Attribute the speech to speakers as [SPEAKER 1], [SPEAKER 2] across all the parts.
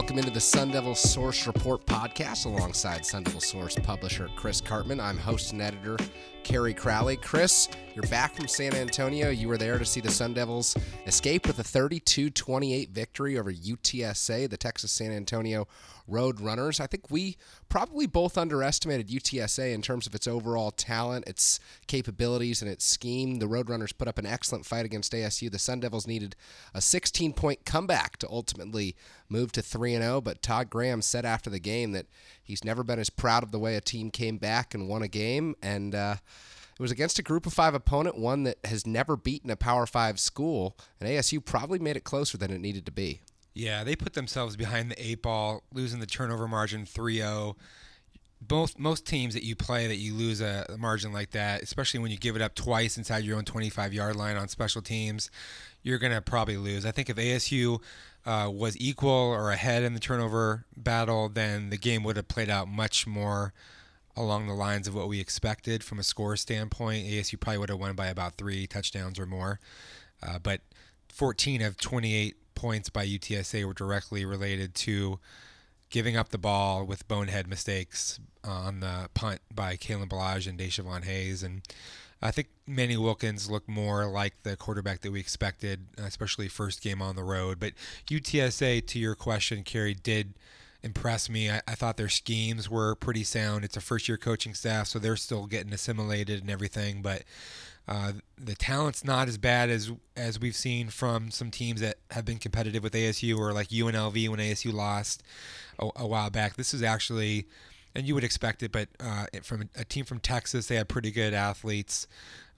[SPEAKER 1] Welcome into the Sun Devil Source Report podcast alongside Sun Devil Source publisher Chris Karpman. I'm host and editor Kerry Crowley. Chris, you're back from San Antonio. You were there to see the Sun Devils escape with a 32 28 victory over UTSA, the Texas San Antonio Road Runners. I think we probably both underestimated UTSA in terms of its overall talent, its capabilities, and its scheme. The Roadrunners put up an excellent fight against ASU. The Sun Devils needed a 16 point comeback to ultimately move to 3 0, but Todd Graham said after the game that he's never been as proud of the way a team came back and won a game. And, uh, it was against a group of five opponent, one that has never beaten a Power Five school, and ASU probably made it closer than it needed to be.
[SPEAKER 2] Yeah, they put themselves behind the eight ball, losing the turnover margin 3-0. Both most teams that you play that you lose a, margin like that, especially when you give it up twice inside your own 25 yard line on special teams, you're gonna probably lose. I think if ASU uh, was equal or ahead in the turnover battle, then the game would have played out much more along the lines of what we expected from a score standpoint. ASU probably would have won by about three touchdowns or more, uh, but 14 of 28 points by UTSA were directly related to giving up the ball with bonehead mistakes uh, on the punt by Kalen Ballage and De'Chavon Hayes. And I think Manny Wilkins looked more like the quarterback that we expected, especially first game on the road. But UTSA, to your question, Kerry, did impress me. I, I, thought their schemes were pretty sound. It's a first year coaching staff, so they're still getting assimilated and everything. But uh, the talent's not as bad as as we've seen from some teams that have been competitive with ASU or like UNLV when ASU lost a, a while back. This is actually, and you would expect it, but uh, from a team from Texas, they had pretty good athletes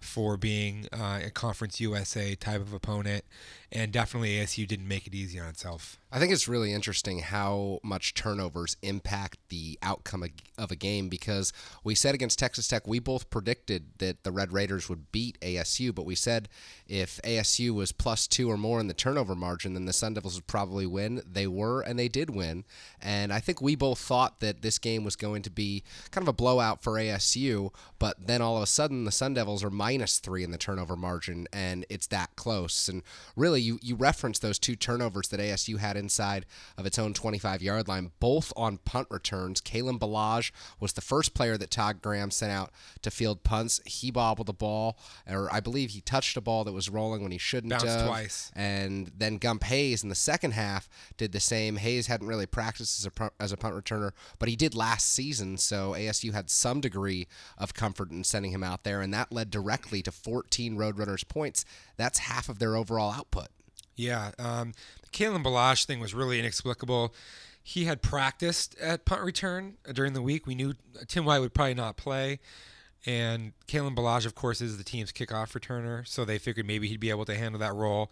[SPEAKER 2] for being uh, a Conference USA type of opponent, and definitely ASU didn't make it easy on itself.
[SPEAKER 1] I think it's really interesting how much turnovers impact the outcome of a game because we said against Texas Tech, we both predicted that the Red Raiders would beat ASU, but we said if ASU was plus two or more in the turnover margin, then the Sun Devils would probably win. They were, and they did win. And I think we both thought that this game was going to be kind of a blowout for ASU, but then all of a sudden the Sun Devils are minus three in the turnover margin, and it's that close. And really, you, you reference those two turnovers that ASU had inside of its own 25 yard line, both on punt returns. Kalen Ballage was the first player that Todd Graham sent out to field punts. He bobbled the ball, or I believe he touched a ball that was rolling when he shouldn't
[SPEAKER 2] Bounced
[SPEAKER 1] have.
[SPEAKER 2] twice.
[SPEAKER 1] And then Gump Hayes in the second half did the same. Hayes hadn't really practiced as a, punt, as a punt returner, but he did last season, so ASU had some degree of comfort in sending him out there, and that led directly to 14 Roadrunners points. That's half of their overall output.
[SPEAKER 2] Yeah, um, the Kalen Ballage thing was really inexplicable. He had practiced at punt return during the week. We knew Tim White would probably not play, and Kalen Ballage, of course, is the team's kickoff returner, so they figured maybe he'd be able to handle that role.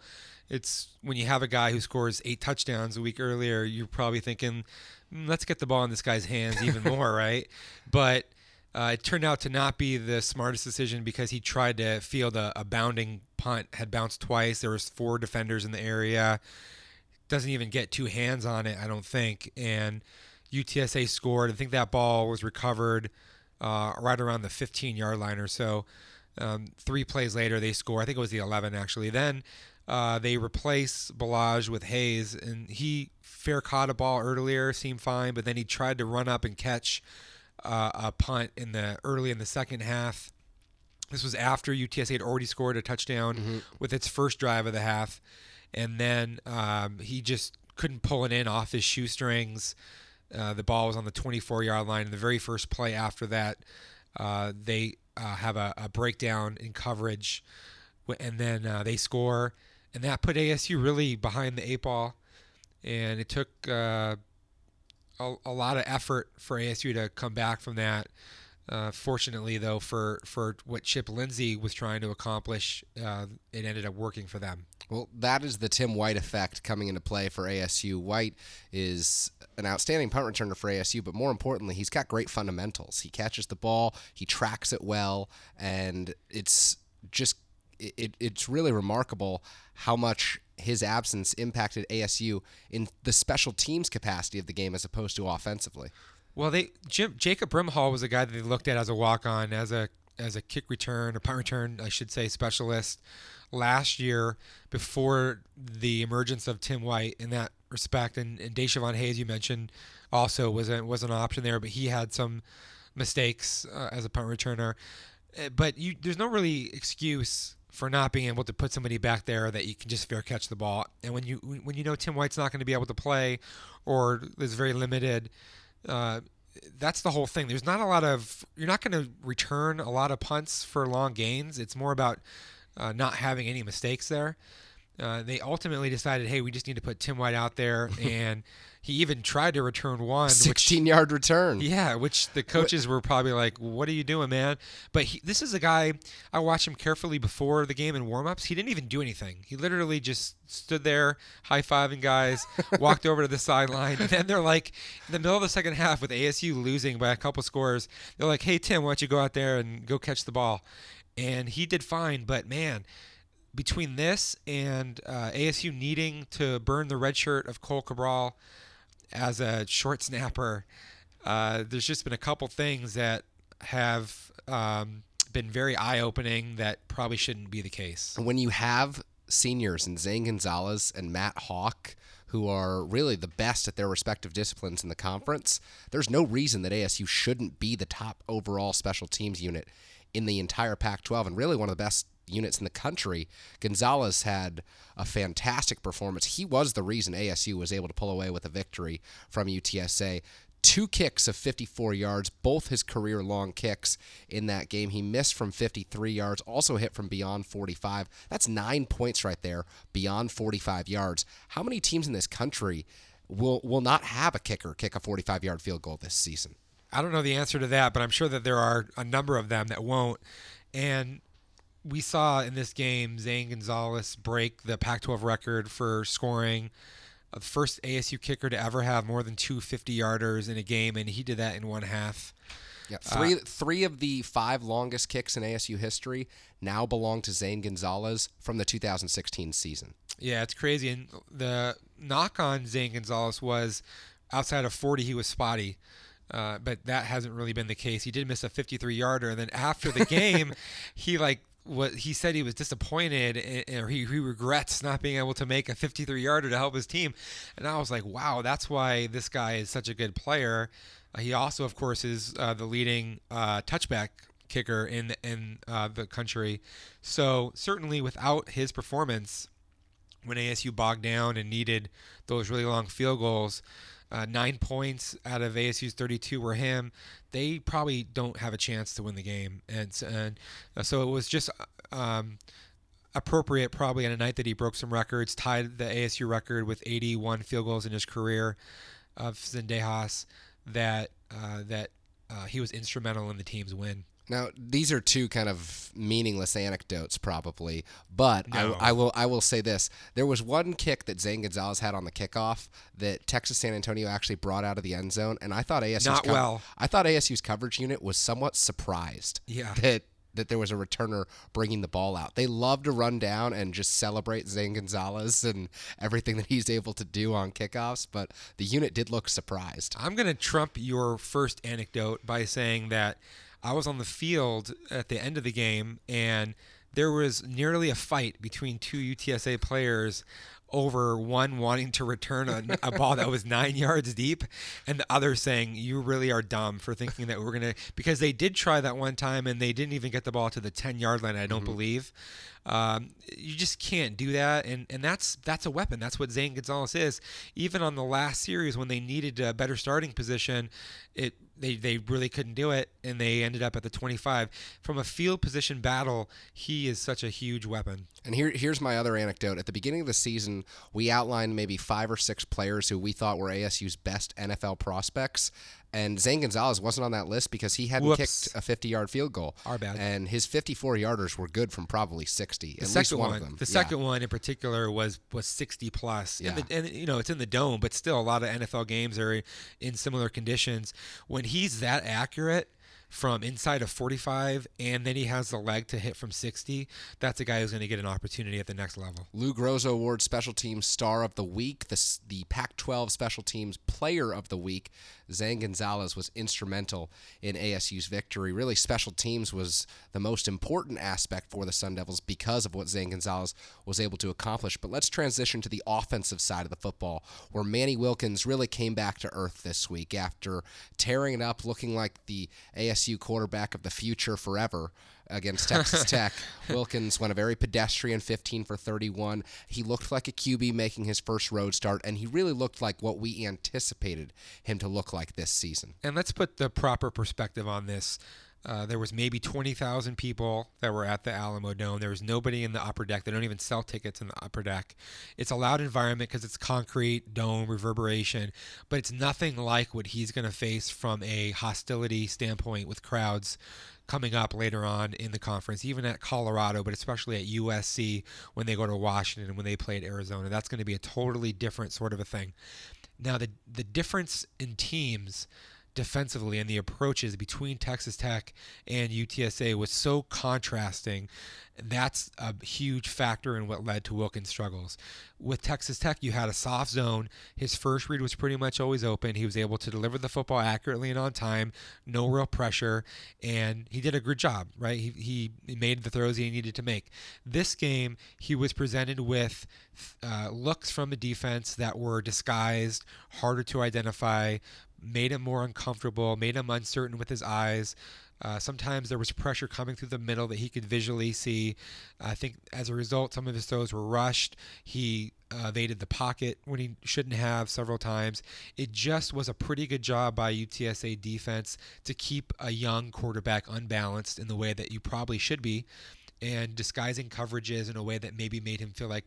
[SPEAKER 2] It's when you have a guy who scores eight touchdowns a week earlier, you're probably thinking, mm, let's get the ball in this guy's hands even more, right? But uh, it turned out to not be the smartest decision because he tried to field a, a bounding punt, had bounced twice. There was four defenders in the area. Doesn't even get two hands on it, I don't think. And UTSA scored. I think that ball was recovered uh, right around the 15 yard line or so. Um, three plays later, they score. I think it was the 11 actually. Then uh, they replace Ballage with Hayes, and he fair caught a ball earlier, seemed fine, but then he tried to run up and catch uh, a punt in the early in the second half. This was after UTSA had already scored a touchdown mm-hmm. with its first drive of the half, and then um, he just couldn't pull it in off his shoestrings. Uh, the ball was on the 24 yard line. And the very first play after that, uh, they uh, have a, a, breakdown in coverage, and then uh, they score, and that put ASU really behind the eight ball. And it took uh, a, a lot of effort for ASU to come back from that. Uh, fortunately, though, for, for what Chip Lindsey was trying to accomplish, uh, it ended up working for them.
[SPEAKER 1] Well, that is the Tim White effect coming into play for ASU. White is an outstanding punt returner for ASU, but more importantly, he's got great fundamentals. He catches the ball, he tracks it well, and it's just it, it's really remarkable how much his absence impacted ASU in the special teams capacity of the game as opposed to offensively.
[SPEAKER 2] Well, they Jim, Jacob Brimhall was a guy that they looked at as a walk on, as a as a kick return, a punt return, I should say, specialist last year before the emergence of Tim White, in that respect. And, and De'Chavon Hayes, you mentioned, also was a, was an option there, but he had some mistakes uh, as a punt returner. Uh, But you, there's no really excuse for not being able to put somebody back there that you can just fair catch the ball. And when you when you know Tim White's not going to be able to play, or is very limited, uh, that's the whole thing. There's not a lot of you're not going to return a lot of punts for long gains. It's more about uh, not having any mistakes there. Uh, they ultimately decided, hey, we just need to put Tim White out there, and he even tried to return one, which
[SPEAKER 1] 16 yard return.
[SPEAKER 2] yeah, which the coaches were probably like, "What are you doing, man?" But he, this is a guy I watched him carefully before the game in warmups. He didn't even do anything. He literally just stood there, high fiving guys, walked over to the sideline, and then they're like, in the middle of the second half, with ASU losing by a couple scores, they're like, "Hey Tim, why don't you go out there and go catch the ball?" And he did fine, but man. Between this and uh, ASU needing to burn the red shirt of Cole Cabral as a short snapper, uh, there's just been a couple things that have um, been very eye-opening that probably shouldn't be the case.
[SPEAKER 1] when you have seniors in Zane Gonzalez and Matt Haack, who are really the best at their respective disciplines in the conference, there's no reason that ASU shouldn't be the top overall special teams unit in the entire Pac 12 and really one of the best units in the country. Gonzalez had a fantastic performance. He was the reason ASU was able to pull away with a victory from UTSA two kicks of 54 yards, both his career long kicks in that game. He missed from 53 yards, also hit from beyond 45. That's nine points right there, beyond 45 yards. How many teams in this country will will not have a kicker kick a 45 yard field goal this season?
[SPEAKER 2] I don't know the answer to that, but I'm sure that there are a number of them that won't. And we saw in this game Zane Gonzalez break the Pac-12 record for scoring. uh, The first ASU kicker to ever have more than two 50 yarders in a game, and he did that in one half.
[SPEAKER 1] Yeah, three three of the five longest kicks in ASU history now belong to Zane Gonzalez from the 2016 season.
[SPEAKER 2] Yeah, it's crazy. And the knock on Zane Gonzalez was outside of 40, he was spotty. Uh, but that hasn't really been the case. He did miss a 53 yarder, and then after the game, he like what he said he was disappointed and, or he, he regrets not being able to make a 53 yarder to help his team. And I was like, wow, that's why this guy is such a good player. Uh, he also, of course, is uh, the leading uh, touchback kicker in in uh, the country. So certainly, without his performance, when ASU bogged down and needed those really long field goals, uh, nine points out of ASU's 32 were him. They probably don't have a chance to win the game, and and uh, so it was just um, appropriate, probably on a night that he broke some records, tied the ASU record with 81 field goals in his career of Zendejas, that uh, that uh, he was instrumental in the team's win.
[SPEAKER 1] Now, these are two kind of meaningless anecdotes, probably, but
[SPEAKER 2] No.
[SPEAKER 1] I, I will I will say this: there was one kick that Zane Gonzalez had on the kickoff that Texas San Antonio actually brought out of the end zone, and I thought ASU's
[SPEAKER 2] Not
[SPEAKER 1] co-
[SPEAKER 2] well.
[SPEAKER 1] I thought ASU's coverage unit was somewhat surprised
[SPEAKER 2] Yeah.
[SPEAKER 1] that that there was a returner bringing the ball out. They love to run down and just celebrate Zane Gonzalez and everything that he's able to do on kickoffs, but the unit did look surprised.
[SPEAKER 2] I'm going to trump your first anecdote by saying that I was on the field at the end of the game and there was nearly a fight between two UTSA players over one wanting to return a, a ball that was nine yards deep and the other saying you really are dumb for thinking that we're going to because they did try that one time and they didn't even get the ball to the 10 yard line i don't believe. Um, you just can't do that and, and that's that's a weapon. That's what zane gonzalez is. Even on the last series when they needed a better starting position it they, they really couldn't do it and they ended up at the 25 from a field position battle he is such a huge weapon
[SPEAKER 1] And here, here's my other anecdote. At the beginning of the season, we outlined maybe five or six players who we thought were ASU's best NFL prospects. And Zane Gonzalez wasn't on that list because he hadn't
[SPEAKER 2] Whoops.
[SPEAKER 1] kicked a 50 yard field goal.
[SPEAKER 2] Our bad.
[SPEAKER 1] And his 54 yarders were good from probably 60.
[SPEAKER 2] the
[SPEAKER 1] at least
[SPEAKER 2] second
[SPEAKER 1] one,
[SPEAKER 2] one,
[SPEAKER 1] of them.
[SPEAKER 2] the
[SPEAKER 1] Yeah.
[SPEAKER 2] second one in particular was was 60 plus.
[SPEAKER 1] Yeah.
[SPEAKER 2] And, the, and you know it's in the dome, but still a lot of NFL games are in similar conditions. When he's that accurate, from inside of 45 and then he has the leg to hit from 60, that's a guy who's going to get an opportunity at the next level.
[SPEAKER 1] Lou Groza Award Special Teams Star of the Week, the, the Pac 12 Special Teams Player of the Week. Zane Gonzalez was instrumental in ASU's victory. Really, special teams was the most important aspect for the Sun Devils because of what Zane Gonzalez was able to accomplish. But let's transition to the offensive side of the football, where Manny Wilkins really came back to earth this week after tearing it up, looking like the ASU quarterback of the future forever against Texas Tech. Wilkins went a very pedestrian 15 for 31. He looked like a QB making his first road start, and he really looked like what we anticipated him to look like this season.
[SPEAKER 2] And let's put the proper perspective on this. Uh, there was maybe 20,000 people that were at the Alamodome. There was nobody in the upper deck. They don't even sell tickets in the upper deck. It's a loud environment because it's concrete, dome, reverberation, but it's nothing like what he's going to face from a hostility standpoint with crowds coming up later on in the conference, even at Colorado, but especially at USC when they go to Washington and when they play at Arizona. That's going to be a totally different sort of a thing. Now, the the difference in teams defensively and the approaches between Texas Tech and UTSA was so contrasting. That's a huge factor in what led to Wilkins' struggles. With Texas Tech, you had a soft zone. His first read was pretty much always open. He was able to deliver the football accurately and on time, no real pressure, and he did a good job, right? He, he made the throws he needed to make. This game, he was presented with uh, looks from the defense that were disguised, harder to identify, made him more uncomfortable, made him uncertain with his eyes. Uh, sometimes there was pressure coming through the middle that he could visually see. I think as a result, some of his throws were rushed. He uh, evaded the pocket when he shouldn't have several times. It just was a pretty good job by UTSA defense to keep a young quarterback unbalanced in the way that you probably should be and disguising coverages in a way that maybe made him feel like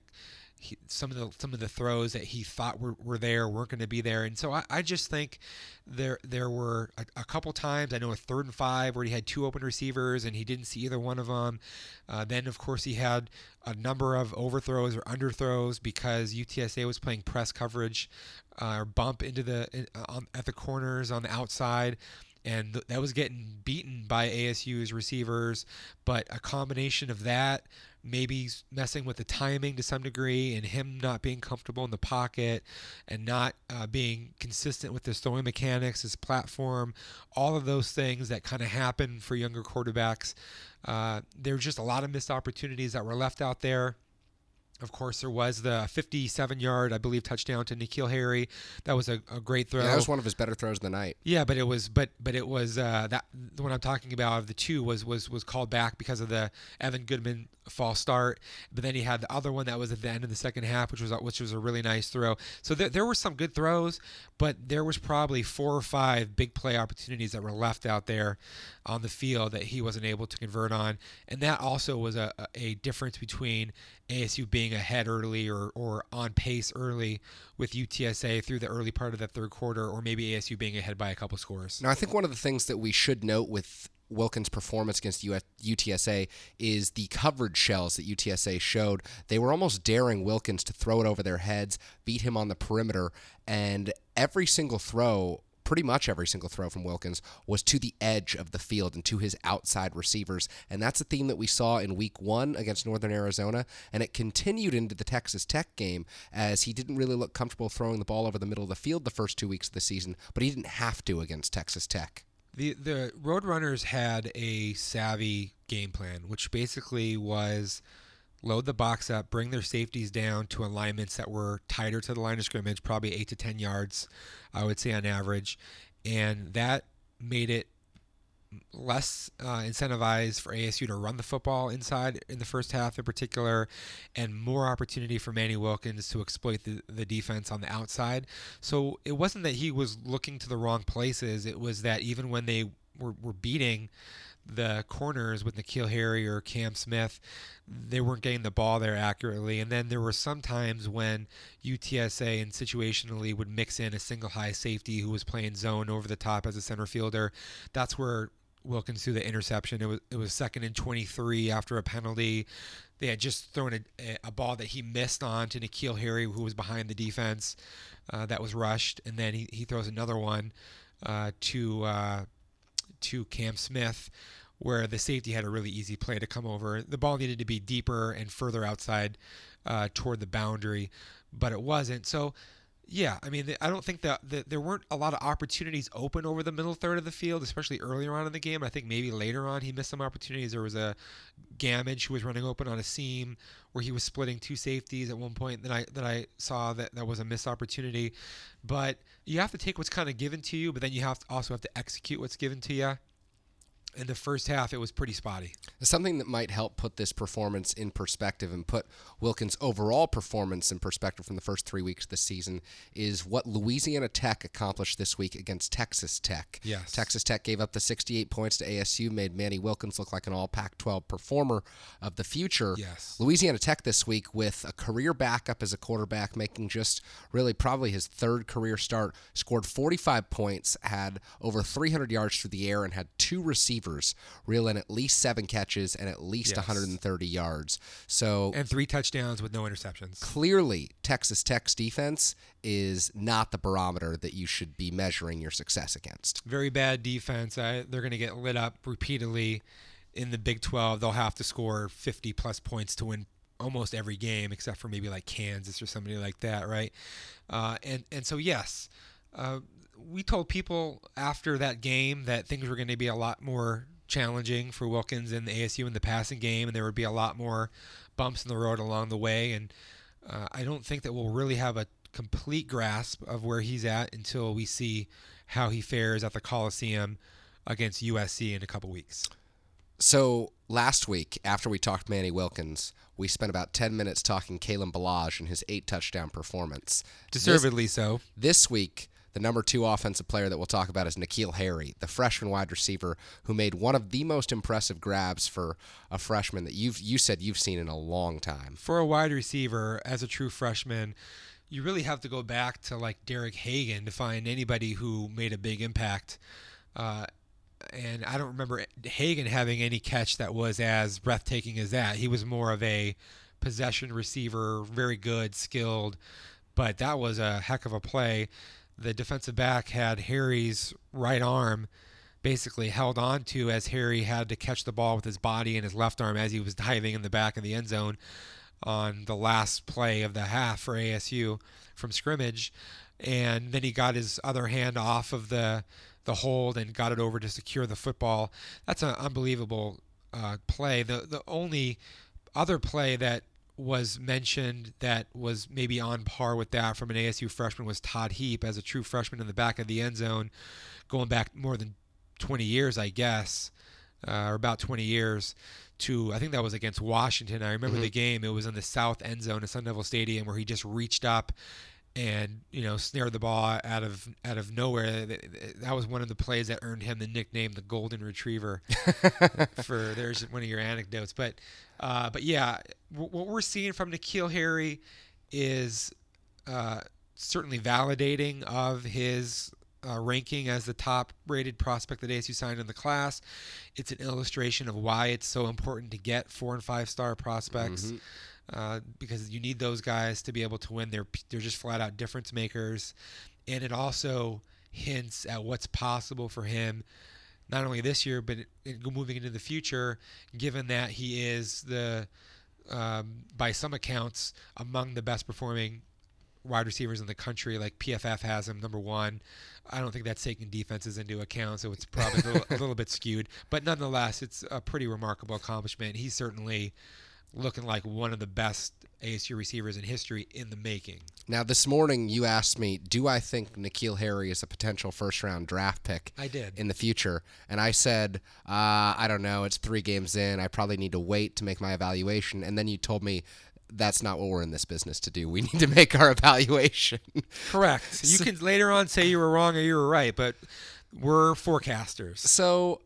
[SPEAKER 2] he, some of the some of the throws that he thought were, were there weren't going to be there, and so I, I just think there there were a, a, couple times I know a third and five where he had two open receivers and he didn't see either one of them. Uh, then of course he had a number of overthrows or underthrows because UTSA was playing press coverage uh, or bump into the on, at the corners on the outside and that was getting beaten by ASU's receivers. But a combination of that, maybe messing with the timing to some degree, and him not being comfortable in the pocket and not uh, being consistent with his throwing mechanics, his platform, all of those things that kind of happen for younger quarterbacks. Uh, there were just a lot of missed opportunities that were left out there. Of course, there was the 57-yard, I believe, touchdown to N'Keal Harry. That was a, a great throw.
[SPEAKER 1] Yeah, that was one of his better throws of the night.
[SPEAKER 2] Yeah, but it was, but but it was uh, that the one I'm talking about of the two was was was called back because of the Evan Goodman false start. But then he had the other one that was at the end of the second half, which was which was a really nice throw. So there, there were some good throws, but there was probably four or five big play opportunities that were left out there on the field that he wasn't able to convert on, and that also was a, a difference between ASU being ahead early or, or on pace early with UTSA through the early part of the third quarter, or maybe ASU being ahead by a couple scores.
[SPEAKER 1] Now, I think one of the things that we should note with Wilkins' performance against UTSA is the coverage shells that UTSA showed. They were almost daring Wilkins to throw it over their heads, beat him on the perimeter, and every single throw pretty much every single throw from Wilkins was to the edge of the field and to his outside receivers. And that's a theme that we saw in week one against Northern Arizona. And it continued into the Texas Tech game as he didn't really look comfortable throwing the ball over the middle of the field the first two weeks of the season, but he didn't have to against Texas Tech.
[SPEAKER 2] The the Roadrunners had a savvy game plan, which basically was load the box up, bring their safeties down to alignments that were tighter to the line of scrimmage, probably eight to 10 yards, I would say on average. And that made it less uh, incentivized for ASU to run the football inside in the first half in particular, and more opportunity for Manny Wilkins to exploit the, the defense on the outside. So it wasn't that he was looking to the wrong places, it was that even when they were, were beating the corners with N'Keal Harry or Cam Smith, they weren't getting the ball there accurately. And then there were some times when UTSA and situationally would mix in a single high safety who was playing zone over the top as a center fielder. That's where Wilkins threw the interception. It was it was second and 23 after a penalty. They had just thrown a, a ball that he missed on to N'Keal Harry, who was behind the defense, uh, that was rushed, and then he, he throws another one uh, to uh, to Cam Smith, where the safety had a really easy play to come over. The ball needed to be deeper and further outside uh, toward the boundary, but it wasn't. So yeah, I mean, I don't think that, that, there weren't a lot of opportunities open over the middle third of the field, especially earlier on in the game. I think maybe later on he missed some opportunities. There was a Gammage who was running open on a seam where he was splitting two safeties at one point that I that I saw that that was a missed opportunity. But you have to take what's kind of given to you, but then you have to also have to execute what's given to you in the first half, it was pretty spotty.
[SPEAKER 1] Something that might help put this performance in perspective and put Wilkins' overall performance in perspective from the first three weeks of the season is what Louisiana Tech accomplished this week against Texas Tech.
[SPEAKER 2] Yes.
[SPEAKER 1] Texas Tech gave up the 68 points to ASU, made Manny Wilkins look like an all Pac 12 performer of the future.
[SPEAKER 2] Yes.
[SPEAKER 1] Louisiana Tech this week with a career backup as a quarterback, making just really probably his third career start, scored 45 points, had over 300 yards through the air, and had two receivers receivers reel in at least seven catches and at least yes. 130 yards. So
[SPEAKER 2] and three touchdowns with no interceptions.
[SPEAKER 1] Clearly, Texas Tech's defense is not the barometer that you should be measuring your success against.
[SPEAKER 2] Very bad defense. I, they're going to get lit up repeatedly in the Big 12. They'll have to score 50 plus points to win almost every game, except for maybe like Kansas or somebody like that, right? Uh, and and so yes. Uh, we told people after that game that things were going to be a lot more challenging for Wilkins and the ASU in the passing game, and there would be a lot more bumps in the road along the way. And uh, I don't think that we'll really have a complete grasp of where he's at until we see how he fares at the Coliseum against USC in a couple weeks.
[SPEAKER 1] So last week, after we talked Manny Wilkins, we spent about 10 minutes talking Kalen Ballage and his eight touchdown performance.
[SPEAKER 2] Deservedly this, so.
[SPEAKER 1] This week, the number two offensive player that we'll talk about is N'Keal Harry, the freshman wide receiver who made one of the most impressive grabs for a freshman that you've you said you've seen in a long time.
[SPEAKER 2] For a wide receiver, as a true freshman, you really have to go back to like Derek Hagan to find anybody who made a big impact. Uh, and I don't remember Hagan having any catch that was as breathtaking as that. He was more of a possession receiver, very good, skilled, but that was a heck of a play the defensive back had Harry's right arm basically held on to as Harry had to catch the ball with his body and his left arm as he was diving in the back of the end zone on the last play of the half for ASU from scrimmage. And then he got his other hand off of the the hold and got it over to secure the football. That's an unbelievable uh, play. The the only other play that was mentioned that was maybe on par with that from an ASU freshman was Todd Heap as a true freshman in the back of the end zone, going back more than 20 years, I guess, uh, or about 20 years. To I think that was against Washington. I remember mm-hmm. the game. It was in the south end zone at Sun Devil Stadium where he just reached up and you know snared the ball out of out of nowhere. That was one of the plays that earned him the nickname the Golden Retriever. for there's one of your anecdotes, but uh, but yeah, w- what we're seeing from N'Keal Harry is uh, certainly validating of his uh, ranking as the top rated prospect that ASU signed in the class. It's an illustration of why it's so important to get four and five star prospects. Mm-hmm. Uh, because you need those guys to be able to win. They're they're just flat out difference makers, and it also hints at what's possible for him not only this year but moving into the future, given that he is the um, by some accounts among the best performing wide receivers in the country. Like PFF has him number one. I don't think that's taking defenses into account, so it's probably a little, a little bit skewed. But nonetheless, it's a pretty remarkable accomplishment. He's certainly looking like one of the best ASU receivers in history in the making.
[SPEAKER 1] Now, this morning you asked me, do I think N'Keal Harry is a potential first round draft pick?
[SPEAKER 2] I did.
[SPEAKER 1] In the future. And I said, uh, I don't know. It's three games in. I probably need to wait to make my evaluation. And then you told me that's not what we're in this business to do. We need to make our evaluation.
[SPEAKER 2] Correct. You can later on say you were wrong or you were right, but we're forecasters.
[SPEAKER 1] So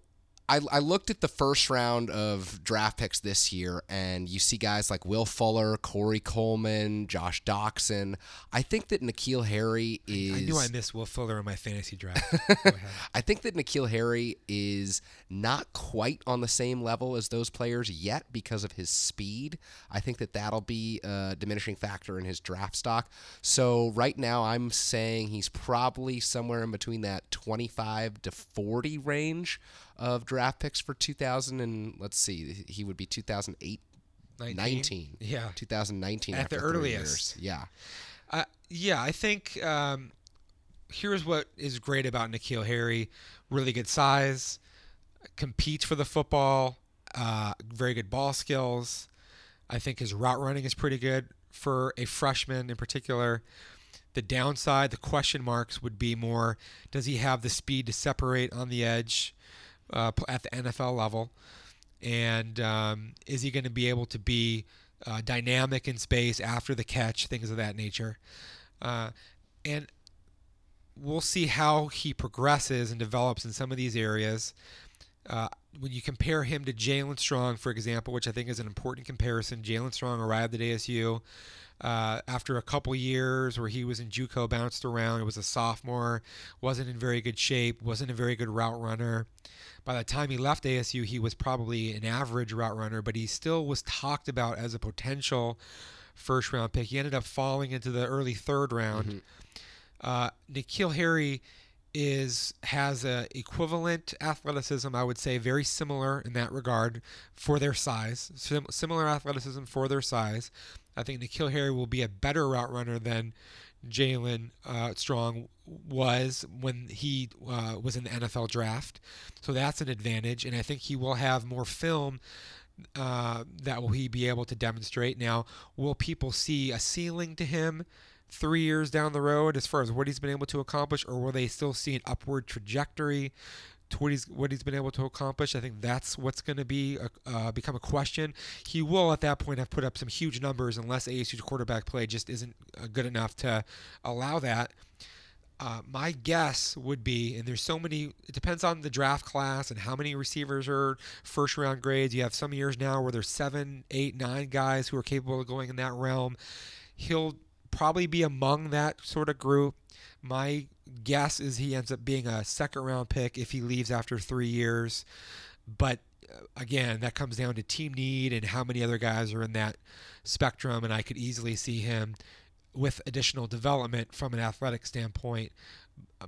[SPEAKER 1] I, I looked at the first round of draft picks this year, and you see guys like Will Fuller, Corey Coleman, Josh Doctson. I think that N'Keal Harry is.
[SPEAKER 2] I knew I missed Will Fuller in my fantasy draft.
[SPEAKER 1] I think that N'Keal Harry is not quite on the same level as those players yet because of his speed. I think that that'll be a diminishing factor in his draft stock. So right now, I'm saying he's probably somewhere in between that 25 to 40 range of draft picks for 2000 and let's see, he would be 2008, 19, 19
[SPEAKER 2] yeah,
[SPEAKER 1] 2019
[SPEAKER 2] At the earliest.
[SPEAKER 1] years. Yeah,
[SPEAKER 2] Uh, yeah, I think um, here's what is great about N'Keal Harry: really good size, competes for the football, uh, very good ball skills. I think his route running is pretty good for a freshman in particular. The downside, the question marks would be more: Does he have the speed to separate on the edge uh, at the NFL level? And um, is he going to be able to be uh, dynamic in space after the catch, things of that nature? Uh, and we'll see how he progresses and develops in some of these areas. Uh, when you compare him to Jaelen Strong, for example, which I think is an important comparison, Jaelen Strong arrived at ASU uh, after a couple years where he was in JUCO, bounced around. It was a sophomore, wasn't in very good shape, wasn't a very good route runner. By the time he left ASU, he was probably an average route runner, but he still was talked about as a potential first round pick. He ended up falling into the early third round. Uh, N'Keal Harry is has a equivalent athleticism, I would say, very similar in that regard for their size. Sim- similar athleticism for their size. I think N'Keal Harry will be a better route runner than Jaelen uh, Strong was when he uh, was in the NFL draft. So that's an advantage, and I think he will have more film uh, that will he be able to demonstrate. Now, will people see a ceiling to him three years down the road as far as what he's been able to accomplish, or will they still see an upward trajectory to what he's what he's been able to accomplish? I think that's what's going to be a, uh, become a question. He will at that point have put up some huge numbers unless ASU's quarterback play just isn't uh, good enough to allow that. Uh, my guess would be, and there's so many, it depends on the draft class and how many receivers are first round grades. You have some years now where there's seven, eight, nine guys who are capable of going in that realm. He'll probably be among that sort of group. My guess is he ends up being a second round pick if he leaves after three years. But uh, again, that comes down to team need and how many other guys are in that spectrum. And I could easily see him with additional development from an athletic standpoint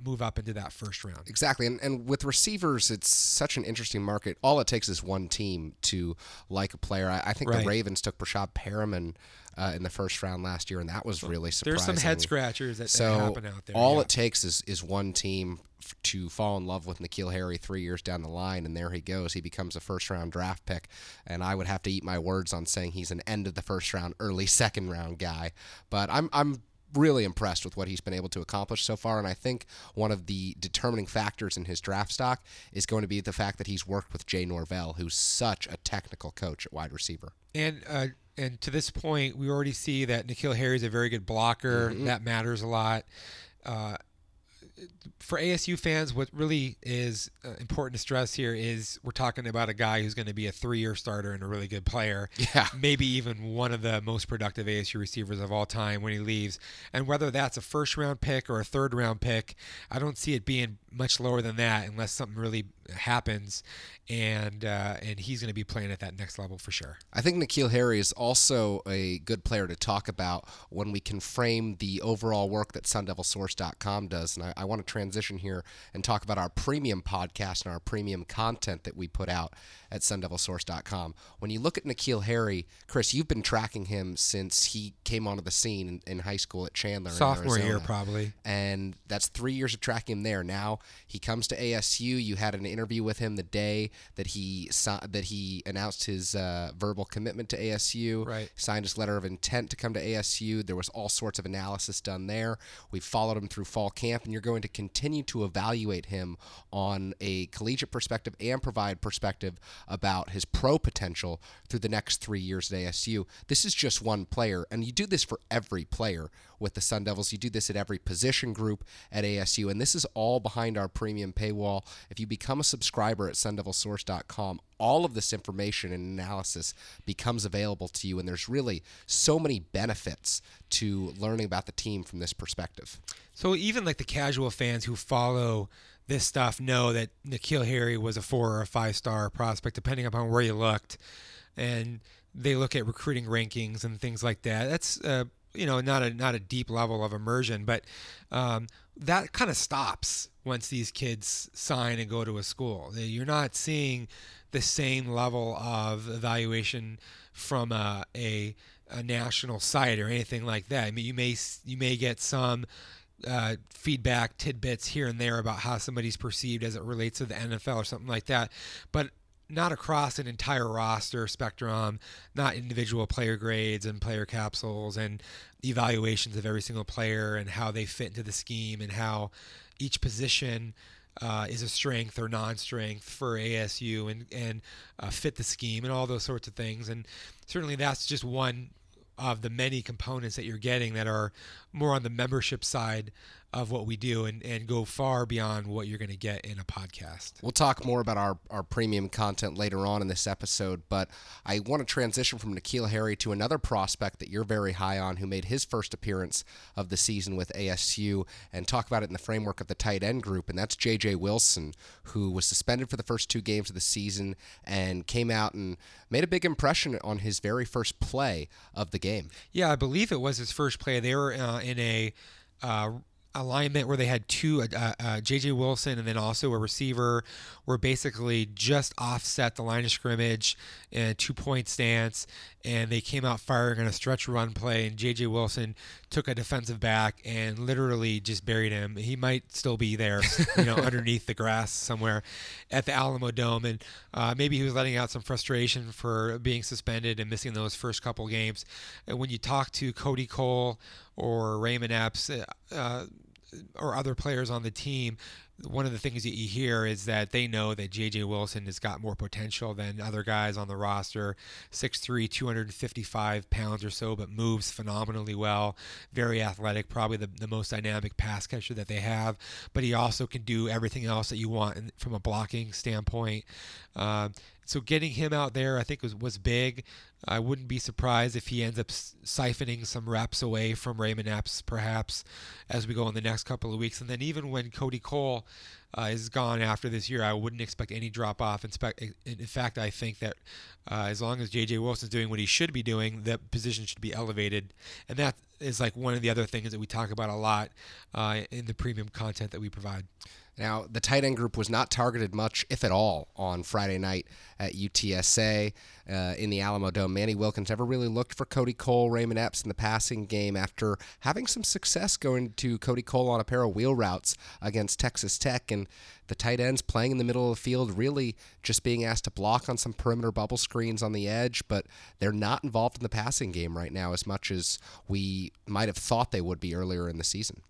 [SPEAKER 2] move up into that first round.
[SPEAKER 1] Exactly. And, and with receivers, it's such an interesting market. All it takes is one team to like a player. I, I think
[SPEAKER 2] Right.
[SPEAKER 1] the Ravens took Breshad Perriman uh, in the first round last year, and that was really surprising.
[SPEAKER 2] There's some head scratchers that, that happen out there.
[SPEAKER 1] all
[SPEAKER 2] yeah.
[SPEAKER 1] it takes is is one team f- to fall in love with N'Keal Harry three years down the line, and there he goes. He becomes a first round draft pick, and I would have to eat my words on saying he's an end of the first round, early second round guy. But I'm I'm really impressed with what he's been able to accomplish so far, and I think one of the determining factors in his draft stock is going to be the fact that he's worked with Jay Norvell, who's such a technical coach at wide receiver.
[SPEAKER 2] And uh, and to this point, we already see that N'Keal Harry is a very good blocker.
[SPEAKER 1] Mm-hmm.
[SPEAKER 2] That matters a lot. Uh, for ASU fans, what really is uh, important to stress here is we're talking about a guy who's going to be a three-year starter and a really good player.
[SPEAKER 1] Yeah.
[SPEAKER 2] maybe even one of the most productive ASU receivers of all time when he leaves. And whether that's a first-round pick or a third-round pick, I don't see it being much lower than that unless something really happens. And uh, and he's going to be playing at that next level for sure.
[SPEAKER 1] I think N'Keal Harry is also a good player to talk about when we can frame the overall work that SunDevilSource.com does. And I, I want to transition here and talk about our premium podcast and our premium content that we put out at SunDevilSource.com. When you look at N'Keal Harry, Chris, you've been tracking him since he came onto the scene in, in high school at Chandler. in
[SPEAKER 2] Sophomore year, probably.
[SPEAKER 1] and that's three years of tracking him there. Now he comes to ASU. You had an interview with him the day that he that he announced his uh, verbal commitment to ASU.
[SPEAKER 2] Right.
[SPEAKER 1] Signed his letter of intent to come to ASU. There was all sorts of analysis done there. We followed him through fall camp, and you're going to continue to evaluate him on a collegiate perspective and provide perspective about his pro potential through the next three years at ASU. This is just one player, and you do this for every player with the Sun Devils. You do this at every position group at ASU, and this is all behind our premium paywall. If you become a subscriber at sundevilsource.com, all of this information and analysis becomes available to you, and there's really so many benefits to learning about the team from this perspective.
[SPEAKER 2] So even like the casual fans who follow this stuff know that N'Keal Harry was a four or a five star prospect, depending upon where you looked, and they look at recruiting rankings and things like that. That's uh, you know, not a not a deep level of immersion, but um, that kind of stops once these kids sign and go to a school. You're not seeing the same level of evaluation from a, a, a national site or anything like that. I mean, you may you may get some uh, feedback tidbits here and there about how somebody's perceived as it relates to the NFL or something like that, but not across an entire roster spectrum, not individual player grades and player capsules and evaluations of every single player and how they fit into the scheme and how each position uh, is a strength or non-strength for ASU and and uh, fit the scheme and all those sorts of things. And certainly that's just one of the many components that you're getting that are more on the membership side of what we do and, and go far beyond what you're going to get in a podcast.
[SPEAKER 1] We'll talk more about our, our premium content later on in this episode, but I want to transition from N'Keal Harry to another prospect that you're very high on who made his first appearance of the season with ASU and talk about it in the framework of the tight end group, and that's J.J. Wilson, who was suspended for the first two games of the season and came out and made a big impression on his very first play of the game.
[SPEAKER 2] Yeah, I believe it was his first play. They were uh, in a uh, alignment where they had two, uh, uh, J.J. Wilson and then also a receiver, were basically just offset the line of scrimmage and two point stance, and they came out firing on a stretch run play, and J.J. Wilson took a defensive back and literally just buried him. He might still be there, you know, underneath the grass somewhere at the Alamodome, and uh, maybe he was letting out some frustration for being suspended and missing those first couple games. And when you talk to Kody Kohl or Raymond Epps, uh, or other players on the team, one of the things that you hear is that they know that J.J. Wilson has got more potential than other guys on the roster. 6'3", 255 pounds or so, but moves phenomenally well. Very athletic, probably the, the most dynamic pass catcher that they have. But he also can do everything else that you want from a blocking standpoint. Uh, so getting him out there, I think was was big. I wouldn't be surprised if he ends up siphoning some reps away from Raymond Epps, perhaps, as we go in the next couple of weeks. And then even when Kody Kohl uh, is gone after this year, I wouldn't expect any drop off. In, in fact, I think that uh, as long as J.J. Wilson's doing what he should be doing, that position should be elevated. And that is like one of the other things that we talk about a lot uh, in the premium content that we provide.
[SPEAKER 1] Now, the tight end group was not targeted much, if at all, on Friday night at UTSA uh, in the Alamodome. Manny Wilkins never really looked for Kody Kohl, Raymond Epps in the passing game after having some success going to Kody Kohl on a pair of wheel routes against Texas Tech. And the tight ends playing in the middle of the field, really just being asked to block on some perimeter bubble screens on the edge, but they're not involved in the passing game right now as much as we might have thought they would be earlier in the season.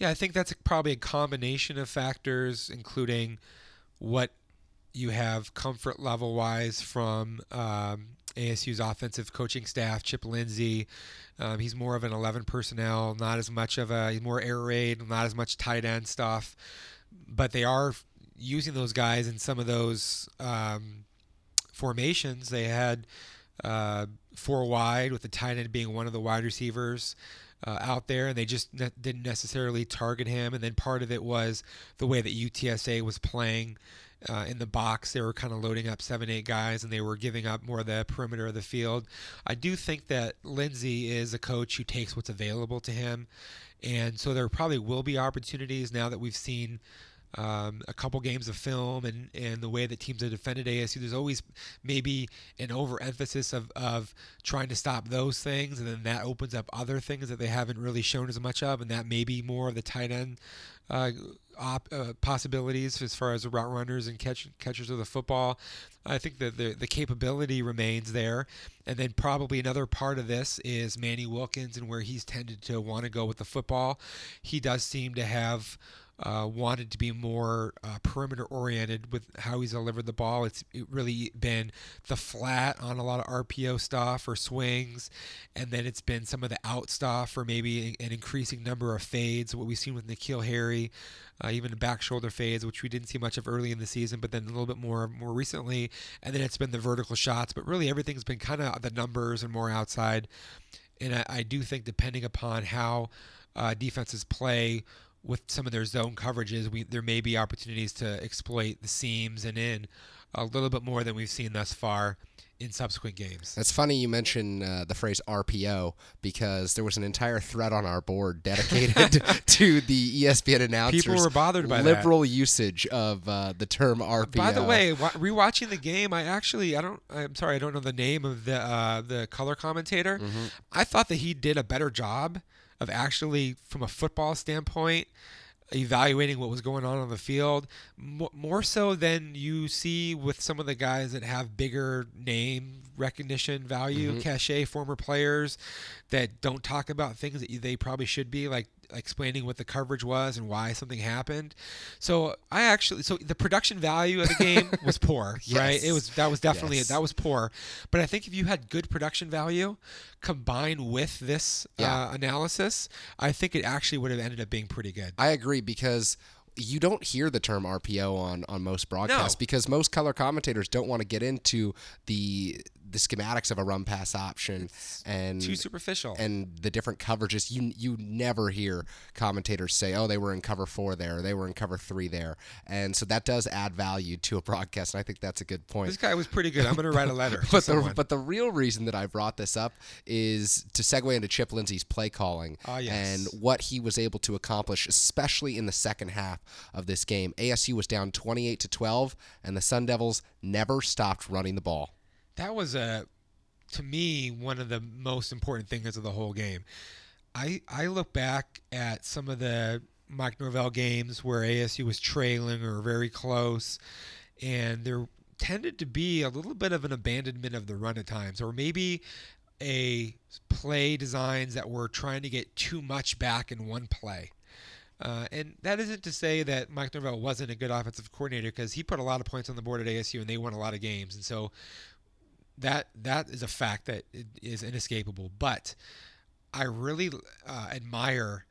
[SPEAKER 2] Yeah, I think that's probably a combination of factors, including what you have comfort level wise from um, ASU's offensive coaching staff, Chip Lindsey. Um, he's more of an 11 personnel, not as much of a, he's more air raid, not as much tight end stuff. But they are using those guys in some of those um, formations. They had uh, four wide, with the tight end being one of the wide receivers uh, out there, and they just ne- didn't necessarily target him. And then part of it was the way that UTSA was playing. Uh, in the box, they were kind of loading up seven, eight guys, and they were giving up more of the perimeter of the field. I do think that Lindsey is a coach who takes what's available to him, and so there probably will be opportunities now that we've seen um, a couple games of film and, and the way that teams have defended ASU, there's always maybe an overemphasis of, of trying to stop those things, and then that opens up other things that they haven't really shown as much of, and that may be more of the tight end uh, op, uh, possibilities as far as the route runners and catch, catchers of the football. I think that the, the capability remains there. And then probably another part of this is Manny Wilkins and where he's tended to want to go with the football. He does seem to have uh, wanted to be more uh, perimeter oriented with how he's delivered the ball. It's really been the flat on a lot of RPO stuff or swings, and then it's been some of the out stuff or maybe an increasing number of fades. What we've seen with N'Keal Harry, uh, even the back shoulder fades, which we didn't see much of early in the season, but then a little bit more more recently. And then it's been the vertical shots, but really everything's been kind of the numbers and more outside. And I, I do think depending upon how uh, defenses play with some of their zone coverages, we there may be opportunities to exploit the seams and in a little bit more than we've seen thus far in subsequent games.
[SPEAKER 1] That's funny you mention uh, the phrase RPO because there was an entire thread on our board dedicated to the ESPN announcers.
[SPEAKER 2] People were bothered by
[SPEAKER 1] liberal
[SPEAKER 2] that.
[SPEAKER 1] usage of uh, the term RPO.
[SPEAKER 2] By the way, rewatching the game, I actually I don't I'm sorry I don't know the name of the uh, the color commentator.
[SPEAKER 1] Mm-hmm.
[SPEAKER 2] I thought that he did a better job of actually from a football standpoint evaluating what was going on on the field more so than you see with some of the guys that have bigger name recognition value
[SPEAKER 1] Mm-hmm.
[SPEAKER 2] cachet former players that don't talk about things that they probably should be like explaining what the coverage was and why something happened so i actually so the production value of the game was poor right it was that was definitely
[SPEAKER 1] Yes.
[SPEAKER 2] that was poor but i think if you had good production value combined with this
[SPEAKER 1] Yeah.
[SPEAKER 2] uh, analysis i think it actually would have ended up being pretty good
[SPEAKER 1] I agree because you don't hear the term RPO on, on most broadcasts
[SPEAKER 2] No.
[SPEAKER 1] because most color commentators don't want to get into the the schematics of a run pass option and
[SPEAKER 2] too superficial
[SPEAKER 1] and the different coverages. You you never hear commentators say, "Oh, they were in cover four there, they were in cover three there," and so that does add value to a broadcast. And I think that's a good point.
[SPEAKER 2] this guy was pretty good i'm going to write a letter
[SPEAKER 1] But the, but the real reason that I brought this up is to segue into Chip Lindsey's play calling
[SPEAKER 2] Ah, yes.
[SPEAKER 1] and what he was able to accomplish, especially in the second half of this game. ASU was down 28 to 12, and the Sun Devils never stopped running the ball.
[SPEAKER 2] That was a to me one of the most important things of the whole game i i look back at some of the mike norvell games where asu was trailing or very close and there tended to be a little bit of an abandonment of the run at times or maybe a play designs that were trying to get too much back in one play uh, and that isn't to say that Mike Norvell wasn't a good offensive coordinator because he put a lot of points on the board at ASU and they won a lot of games. And so that that is a fact that is inescapable. But I really uh, admire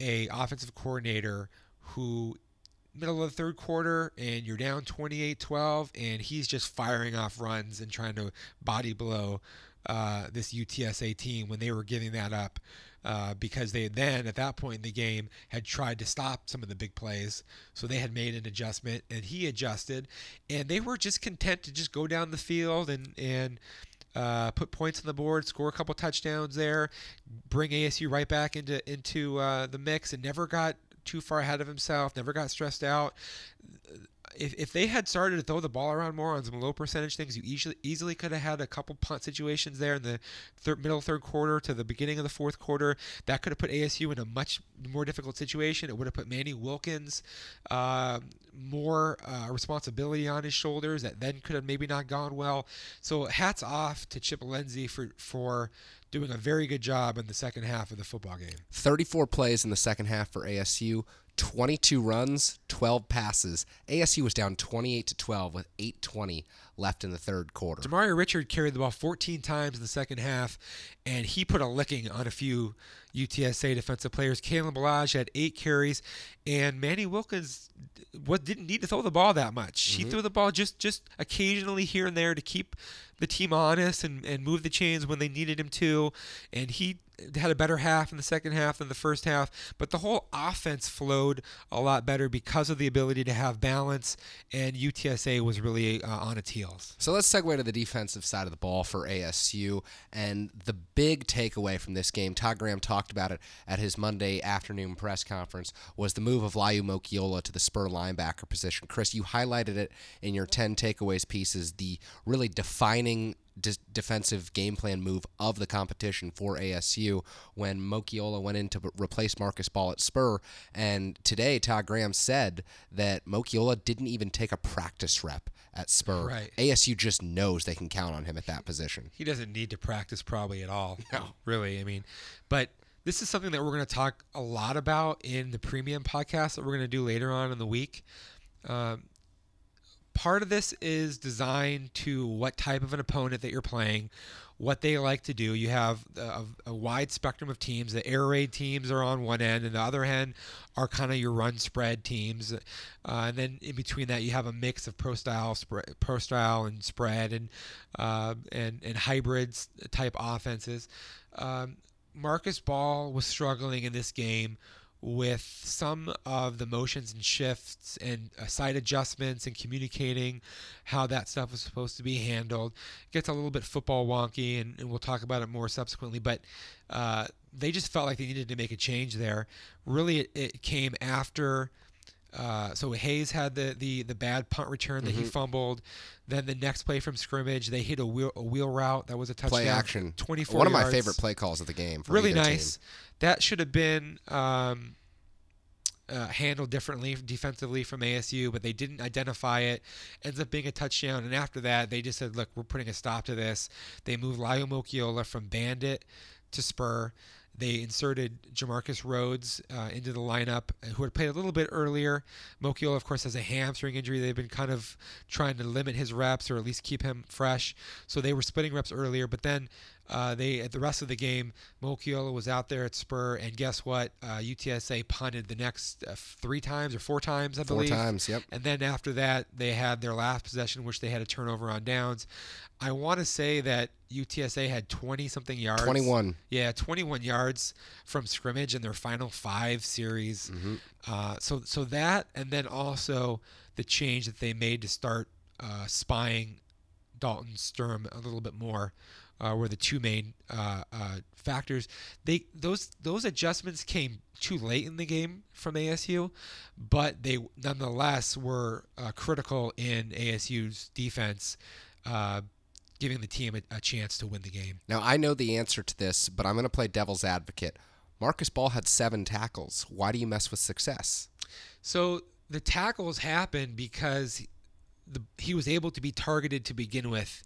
[SPEAKER 2] a offensive coordinator who middle of the third quarter and you're down 28-12 and he's just firing off runs and trying to body blow uh, this UTSA team when they were giving that up uh, because they then at that point in the game had tried to stop some of the big plays so they had made an adjustment and he adjusted and they were just content to just go down the field and and uh, put points on the board, score a couple touchdowns there, bring ASU right back into into uh, the mix, and never got too far ahead of himself. Never got stressed out. If, if they had started to throw the ball around more on some low percentage things, you easily easily could have had a couple punt situations there in the third, middle third quarter to the beginning of the fourth quarter. That could have put ASU in a much more difficult situation. It would have put Manny Wilkins uh, more uh, responsibility on his shoulders. That then could have maybe not gone well. So hats off to Chip Lindsey for for doing a very good job in the second half of the football game.
[SPEAKER 1] 34 plays in the second half for ASU, 22 runs, 12 passes. ASU was down 28 to 12 with 8:20 left in the third quarter.
[SPEAKER 2] Demario Richard carried the ball 14 times in the second half, and he put a licking on a few UTSA defensive players. Kalen Ballage had eight carries, and Manny Wilkins what didn't need to throw the ball that much. He mm-hmm. threw the ball just just occasionally here and there to keep the team honest and, and move the chains when they needed him to. And he had a better half in the second half than the first half. But the whole offense flowed a lot better because of the ability to have balance. And UTSA was really uh, on its heels.
[SPEAKER 1] So let's segue to the defensive side of the ball for ASU. And the big takeaway from this game, Todd Graham talked about it at his Monday afternoon press conference, was the move of Laiu Moeakiola to the spur linebacker position. Chris, you highlighted it in your 10 takeaways pieces, the really defining de- defensive game plan move of the competition for ASU when Moeakiola went in to b- replace Marcus Ball at Spur. And today, Todd Graham said that Moeakiola didn't even take a practice rep at Spur.
[SPEAKER 2] Right.
[SPEAKER 1] ASU just knows they can count on him at that position.
[SPEAKER 2] he doesn't need to practice probably at all.
[SPEAKER 1] No.
[SPEAKER 2] really. I mean, but this is something that we're going to talk a lot about in the premium podcast that we're going to do later on in the week. Um, part of this is designed to what type of an opponent that you're playing, what they like to do. You have a, a wide spectrum of teams. The air raid teams are on one end, and the other end are kind of your run spread teams. Uh, and then in between that, you have a mix of pro style, pro style, and spread, and uh, and and hybrids type offenses. Um, Marcus Ball was struggling in this game with some of the motions and shifts and uh, side adjustments and communicating how that stuff was supposed to be handled. It gets a little bit football wonky, and, and we'll talk about it more subsequently. But uh, they just felt like they needed to make a change there. Really, it, it came after. Uh, so Hayes had the, the the bad punt return that he
[SPEAKER 1] Mhm.
[SPEAKER 2] fumbled. Then the next play from scrimmage, they hit a wheel a wheel route that was a touchdown.
[SPEAKER 1] Play action.
[SPEAKER 2] 24
[SPEAKER 1] One of my
[SPEAKER 2] yards.
[SPEAKER 1] favorite play calls of the game.
[SPEAKER 2] Really
[SPEAKER 1] either team.
[SPEAKER 2] nice. That should have been um, uh, handled differently defensively from ASU, but they didn't identify it. Ends up being a touchdown, and after that, they just said, "Look, we're putting a stop to this." They moved Laiu Moeakiola from Bandit to Spur. They inserted J'Marcus Rhodes uh, into the lineup, uh, who had played a little bit earlier. Moeakiola, of course, has a hamstring injury. They've been kind of trying to limit his reps or at least keep him fresh. So they were splitting reps earlier, but then uh, they at the rest of the game, Moeakiola was out there at Spur, and guess what? Uh, UTSA punted the next uh, three times or four times, I
[SPEAKER 1] Four
[SPEAKER 2] believe.
[SPEAKER 1] times. Yep.
[SPEAKER 2] And then after that, they had their last possession, which they had a turnover on downs. I want to say that UTSA had 20 something yards.
[SPEAKER 1] 21.
[SPEAKER 2] Yeah, 21 yards from scrimmage in their final five series.
[SPEAKER 1] hmm
[SPEAKER 2] Uh, so, so that, and then also the change that they made to start uh, spying Dalton Sturm a little bit more, uh, were the two main uh, uh, factors. They those those adjustments came too late in the game from ASU, but they nonetheless were uh, critical in ASU's defense, uh, giving the team a, a chance to win the game.
[SPEAKER 1] Now I know the answer to this, but I'm going to play devil's advocate. Marcus Ball had seven tackles. Why do you mess with success?
[SPEAKER 2] So the tackles happened because the, he was able to be targeted to begin with.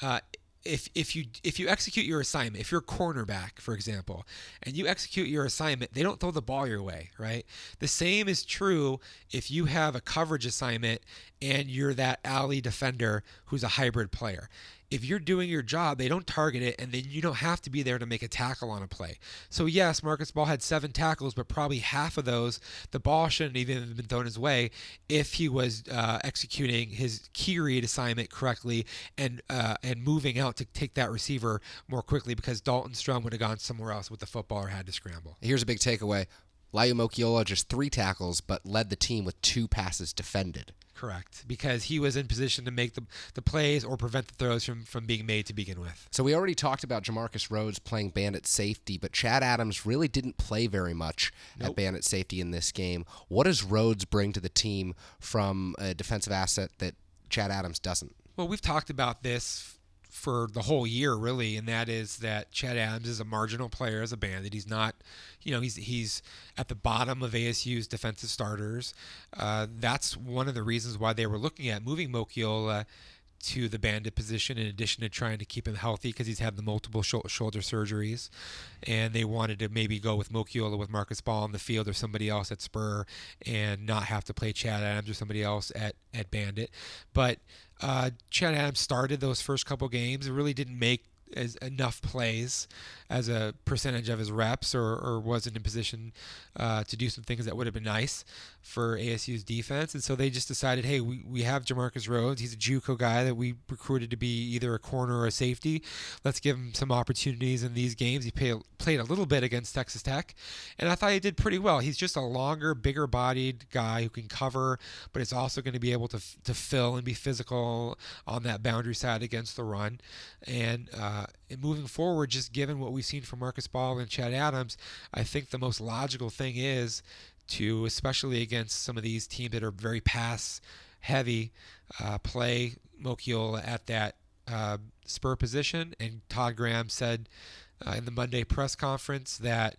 [SPEAKER 2] Uh, if if you if you execute your assignment, if you're a cornerback, for example, and you execute your assignment, they don't throw the ball your way, right? The same is true if you have a coverage assignment and you're that alley defender who's a hybrid player. If you're doing your job, they don't target it, and then you don't have to be there to make a tackle on a play. So yes, Marcus Ball had seven tackles, but probably half of those, the ball shouldn't even have been thrown his way if he was uh, executing his key read assignment correctly and uh, and moving out to take that receiver more quickly because Dalton Strum would have gone somewhere else with the football or had to scramble.
[SPEAKER 1] Here's a big takeaway. Laiu Moeakiola just three tackles, but led the team with two passes defended.
[SPEAKER 2] Correct, because he was in position to make the, the plays or prevent the throws from, from being made to begin with.
[SPEAKER 1] So we already talked about J'Marcus Rhodes playing bandit safety, but Chad Adams really didn't play very much at bandit safety in this game. What does Rhodes bring to the team from a defensive asset that Chad Adams doesn't?
[SPEAKER 2] Well, we've talked about this for the whole year, really, and that is that Chad Adams is a marginal player as a bandit. He's not, you know, he's he's at the bottom of ASU's defensive starters. Uh, that's one of the reasons why they were looking at moving Moeakiola to the bandit position in addition to trying to keep him healthy because he's had the multiple shou- shoulder surgeries and they wanted to maybe go with Moeakiola with Marcus Ball on the field or somebody else at Spur and not have to play Chad Adams or somebody else at, at Bandit. But uh, Chad Adams started those first couple games, really didn't make as enough plays as a percentage of his reps or, or wasn't in position uh, to do some things that would have been nice for ASU's defense. And so they just decided, hey, we, we have J'Marcus Rhodes. He's a JUCO guy that we recruited to be either a corner or a safety. Let's give him some opportunities in these games. He pay, played a little bit against Texas Tech, and I thought he did pretty well. He's just a longer, bigger bodied guy who can cover, but is also going to be able to, to fill and be physical on that boundary side against the run. And, uh, and moving forward, just given what we've seen from Marcus Ball and Chad Adams, I think the most logical thing is to, especially against some of these teams that are very pass heavy, uh, play Moeakiola at that uh, spur position. And Todd Graham said uh, in the Monday press conference that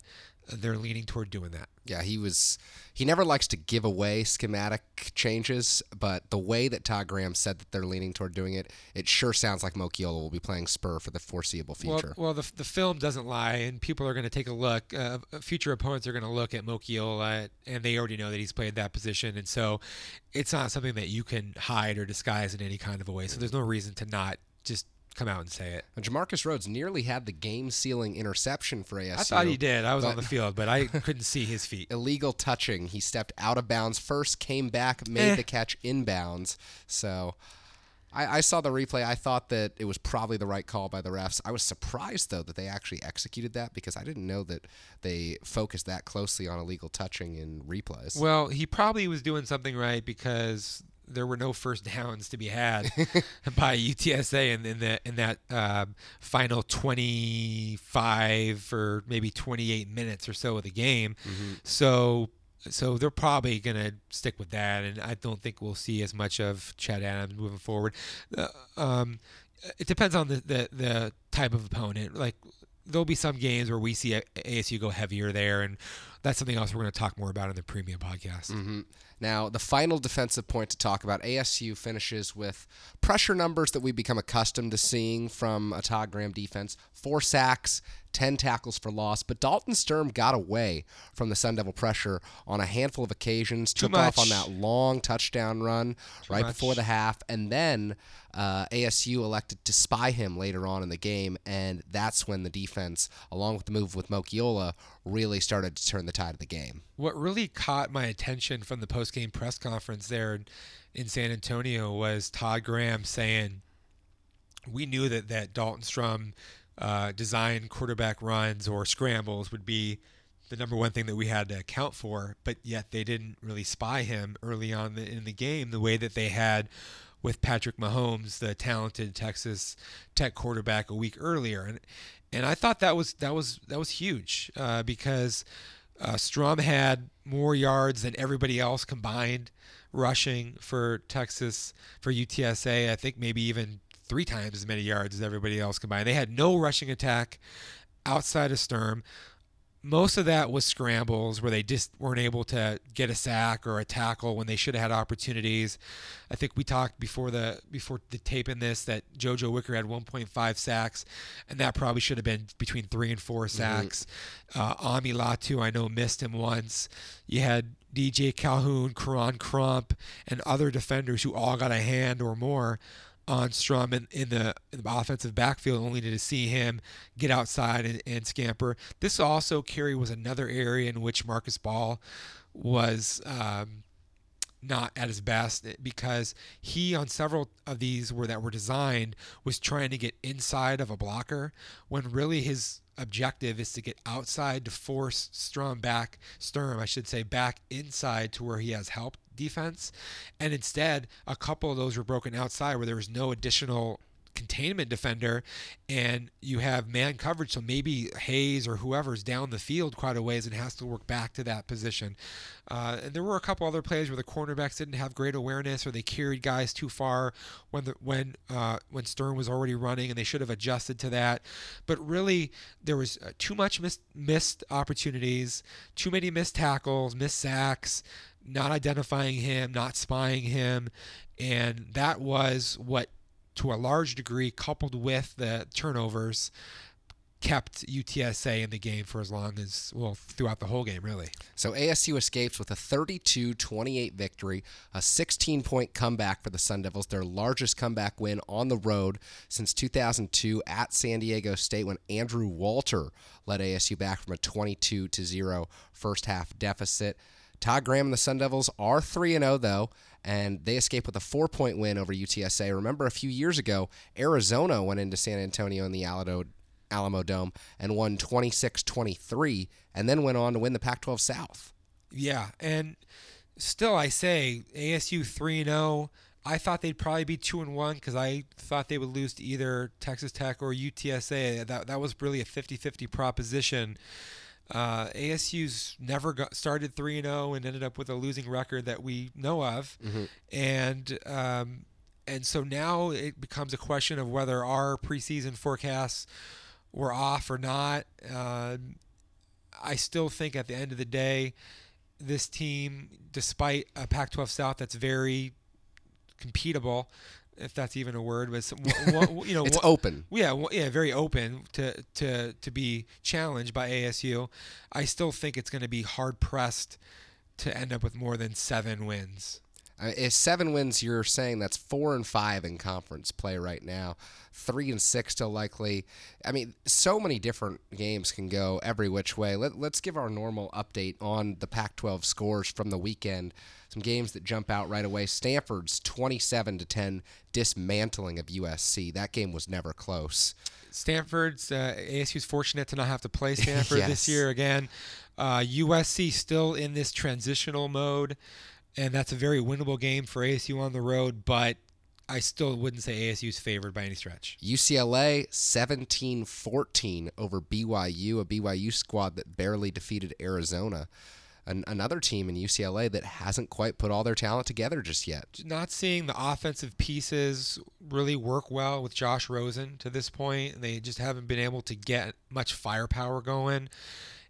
[SPEAKER 2] they're leaning toward doing that.
[SPEAKER 1] Yeah, he was. He never likes to give away schematic changes, but the way that Todd Graham said that they're leaning toward doing it, it sure sounds like Moeakiola will be playing Spur for the foreseeable future.
[SPEAKER 2] Well, well, the, the film doesn't lie, and people are going to take a look. Uh, future opponents are going to look at Moeakiola, and they already know that he's played that position, and so it's not something that you can hide or disguise in any kind of a way. So there's no reason to not just come out and say it.
[SPEAKER 1] J'Marcus Rhodes nearly had the game-sealing interception for ASU.
[SPEAKER 2] I thought he did. I was on the field, but I couldn't see his feet.
[SPEAKER 1] Illegal touching. He stepped out of bounds first, came back, made
[SPEAKER 2] Eh.
[SPEAKER 1] the catch inbounds. So I, I saw the replay. I thought that it was probably the right call by the refs. I was surprised though that they actually executed that because I didn't know that they focused that closely on illegal touching in replays.
[SPEAKER 2] Well, he probably was doing something right because there were no first downs to be had by UTSA in, in the in that uh, final 25 or maybe 28 minutes or so of the game.
[SPEAKER 1] Mm-hmm.
[SPEAKER 2] So so they're probably going to stick with that, and I don't think we'll see as much of Chad Adams moving forward. Uh, um, it depends on the, the, the type of opponent. Like there'll be some games where we see ASU go heavier there, and that's something else we're going to talk more about in the premium podcast.
[SPEAKER 1] Mm-hmm. Now, the final defensive point to talk about ASU finishes with pressure numbers that we've become accustomed to seeing from a Todd Graham defense four sacks, 10 tackles for loss. But Dalton Sturm got away from the Sun Devil pressure on a handful of occasions,
[SPEAKER 2] Too
[SPEAKER 1] took off on that long touchdown run right
[SPEAKER 2] much.
[SPEAKER 1] before the half, and then uh, ASU elected to spy him later on in the game, and that's when the defense, along with the move with Moeakiola, really started to turn the tide of the game.
[SPEAKER 2] What really caught my attention from the post-game press conference there in, San Antonio was Todd Graham saying, "We knew that that Dalton Strum uh, design quarterback runs or scrambles would be the number one thing that we had to account for, but yet they didn't really spy him early on in the game the way that they had." With Patrick Mahomes, the talented Texas Tech quarterback, a week earlier, and and I thought that was that was that was huge uh, because uh, Strum had more yards than everybody else combined rushing for Texas for UTSA. I think maybe even three times as many yards as everybody else combined. They had no rushing attack outside of Sturm. Most of that was scrambles where they just weren't able to get a sack or a tackle when they should have had opportunities. I think we talked before the before the tape in this that JoJo Wicker had 1.5 sacks, and that probably should have been between three and four sacks. Uh, Ami Latu, I know, missed him once. You had DJ Calhoun, Koron Crump, and other defenders who all got a hand or more on Strum in, in, the, in the offensive backfield, only to see him get outside and, and scamper. This also, Kerry, was another area in which Marcus Ball was um, not at his best because he on several of these were that were designed was trying to get inside of a blocker when really his objective is to get outside to force Strum back Sturm I should say back inside to where he has help defense. And instead a couple of those were broken outside where there was no additional containment defender and you have man coverage. So maybe Hayes or whoever's down the field quite a ways and has to work back to that position. Uh, and there were a couple other plays where the cornerbacks didn't have great awareness or they carried guys too far when the when uh, when Stern was already running and they should have adjusted to that. But really there was uh, too much missed, missed opportunities too many missed tackles missed sacks not identifying him not spying him. And that was what to a large degree, coupled with the turnovers, kept UTSA in the game for as long as, well, throughout the whole game, really.
[SPEAKER 1] So ASU escapes with a 32 28 victory, a 16 point comeback for the Sun Devils, their largest comeback win on the road since 2002 at San Diego State when Andrew Walter led ASU back from a 22 0 first half deficit. Todd Graham and the Sun Devils are 3 0, though, and they escape with a four point win over UTSA. Remember, a few years ago, Arizona went into San Antonio in the Alamo, Alamodome and won 26 23, and then went on to win the Pac 12 South.
[SPEAKER 2] Yeah, and still, I say ASU 3 0. I thought they'd probably be two and one because I thought they would lose to either Texas Tech or UTSA. That that was really a 50-50 proposition. Uh, ASU's never got started 3 0 and ended up with a losing record that we know of, and um, and so now it becomes a question of whether our preseason forecasts were off or not. Uh, I still think at the end of the day, this team, despite a Pac-12 South that's very competable, if that's even a word, was you know
[SPEAKER 1] It's
[SPEAKER 2] one-
[SPEAKER 1] open.
[SPEAKER 2] yeah, yeah, very open to to to be challenged by ASU. I still think it's going to be hard pressed to end up with more than seven wins.
[SPEAKER 1] Uh, if seven wins, you're saying that's four and five in conference play right now. Three and six still likely. I mean, so many different games can go every which way. Let, let's give our normal update on the Pac 12 scores from the weekend. Some games that jump out right away. Stanford's 27 to 10 dismantling of USC. That game was never close.
[SPEAKER 2] Stanford's uh, ASU's fortunate to not have to play Stanford
[SPEAKER 1] Yes.
[SPEAKER 2] this year again. Uh, USC still in this transitional mode, and that's a very winnable game for ASU on the road. But I still wouldn't say ASU's favored by any stretch.
[SPEAKER 1] UCLA 17 14 over BYU, a BYU squad that barely defeated Arizona. An- another team in UCLA that hasn't quite put all their talent together just yet.
[SPEAKER 2] Not seeing the offensive pieces really work well with Josh Rosen to this point. They just haven't been able to get much firepower going,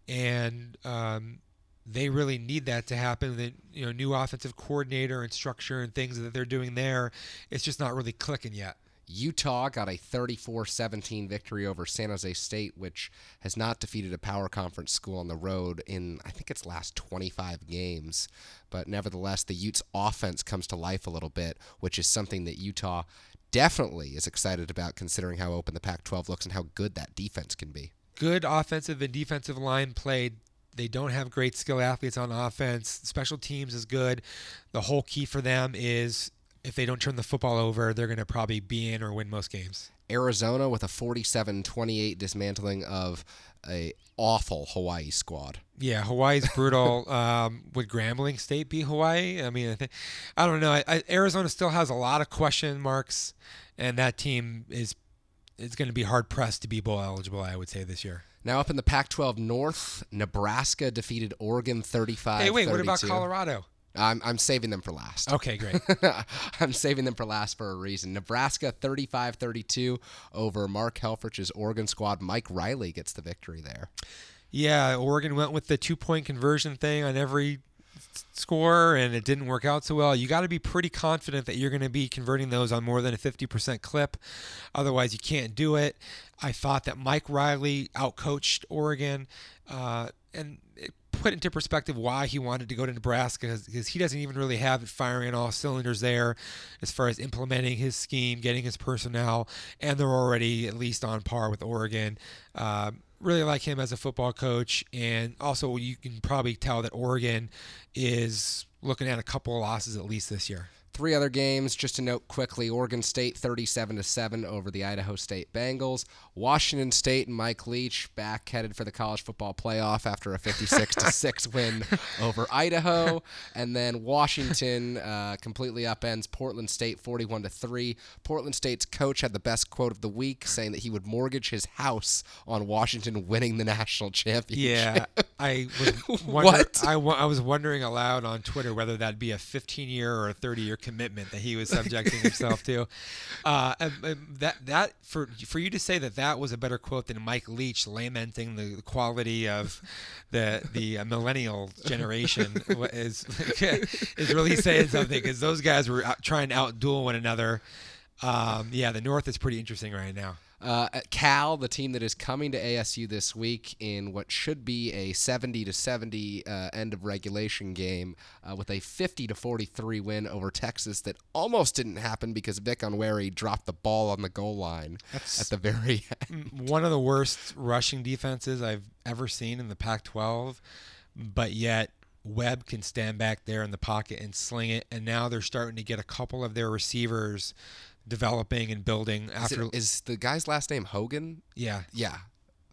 [SPEAKER 2] and um, they really need that to happen. The you know new offensive coordinator and structure and things that they're doing there, it's just not really clicking yet.
[SPEAKER 1] Utah got a 34 17 victory over San Jose State, which has not defeated a power conference school on the road in, I think, its last 25 games. But nevertheless, the Utes offense comes to life a little bit, which is something that Utah definitely is excited about considering how open the Pac 12 looks and how good that defense can be.
[SPEAKER 2] Good offensive and defensive line played. They don't have great skill athletes on offense. Special teams is good. The whole key for them is if they don't turn the football over, they're going to probably be in or win most games.
[SPEAKER 1] Arizona with a 47-28 dismantling of a awful Hawaii squad.
[SPEAKER 2] Yeah, Hawaii's brutal. um, would Grambling State be Hawaii? I mean, I, think, I don't know. I, I, Arizona still has a lot of question marks, and that team is is going to be hard pressed to be bowl eligible. I would say this year.
[SPEAKER 1] Now up in the Pac-12 North, Nebraska defeated Oregon 35.
[SPEAKER 2] Hey, wait, what about Colorado?
[SPEAKER 1] I'm, I'm saving them for last.
[SPEAKER 2] Okay, great.
[SPEAKER 1] I'm saving them for last for a reason. Nebraska 35 32 over Mark Helfrich's Oregon squad. Mike Riley gets the victory there.
[SPEAKER 2] Yeah, Oregon went with the two point conversion thing on every score and it didn't work out so well. You got to be pretty confident that you're going to be converting those on more than a 50% clip. Otherwise, you can't do it. I thought that Mike Riley outcoached Oregon uh, and it put into perspective why he wanted to go to Nebraska because he doesn't even really have it firing all cylinders there as far as implementing his scheme, getting his personnel, and they're already at least on par with Oregon. Uh, really like him as a football coach, and also you can probably tell that Oregon is looking at a couple of losses at least this year.
[SPEAKER 1] Three other games, just to note quickly: Oregon State 37 to seven over the Idaho State Bengals. Washington State and Mike Leach back headed for the college football playoff after a 56 to six win over Idaho, and then Washington uh, completely upends Portland State 41 to three. Portland State's coach had the best quote of the week, saying that he would mortgage his house on Washington winning the national championship.
[SPEAKER 2] Yeah, I was wonder,
[SPEAKER 1] What?
[SPEAKER 2] I, wa- I was wondering aloud on Twitter whether that'd be a 15 year or a 30 year commitment that he was subjecting himself to. Uh, and- and that that for for you to say that that was a better quote than Mike Leach lamenting the quality of the the uh, millennial generation is is really saying something because those guys were out, trying to outduel one another. Um, yeah, the North is pretty interesting right now.
[SPEAKER 1] Uh, Cal, the team that is coming to ASU this week in what should be a 70 to 70 uh, end of regulation game, uh, with a 50 to 43 win over Texas that almost didn't happen because Vic Enwere dropped the ball on the goal line at the very end.
[SPEAKER 2] one of the worst rushing defenses I've ever seen in the Pac-12, but yet Webb can stand back there in the pocket and sling it, and now they're starting to get a couple of their receivers developing and building
[SPEAKER 1] Is,
[SPEAKER 2] after.
[SPEAKER 1] it, is the guy's last name Hogan?
[SPEAKER 2] yeah,
[SPEAKER 1] Yeah.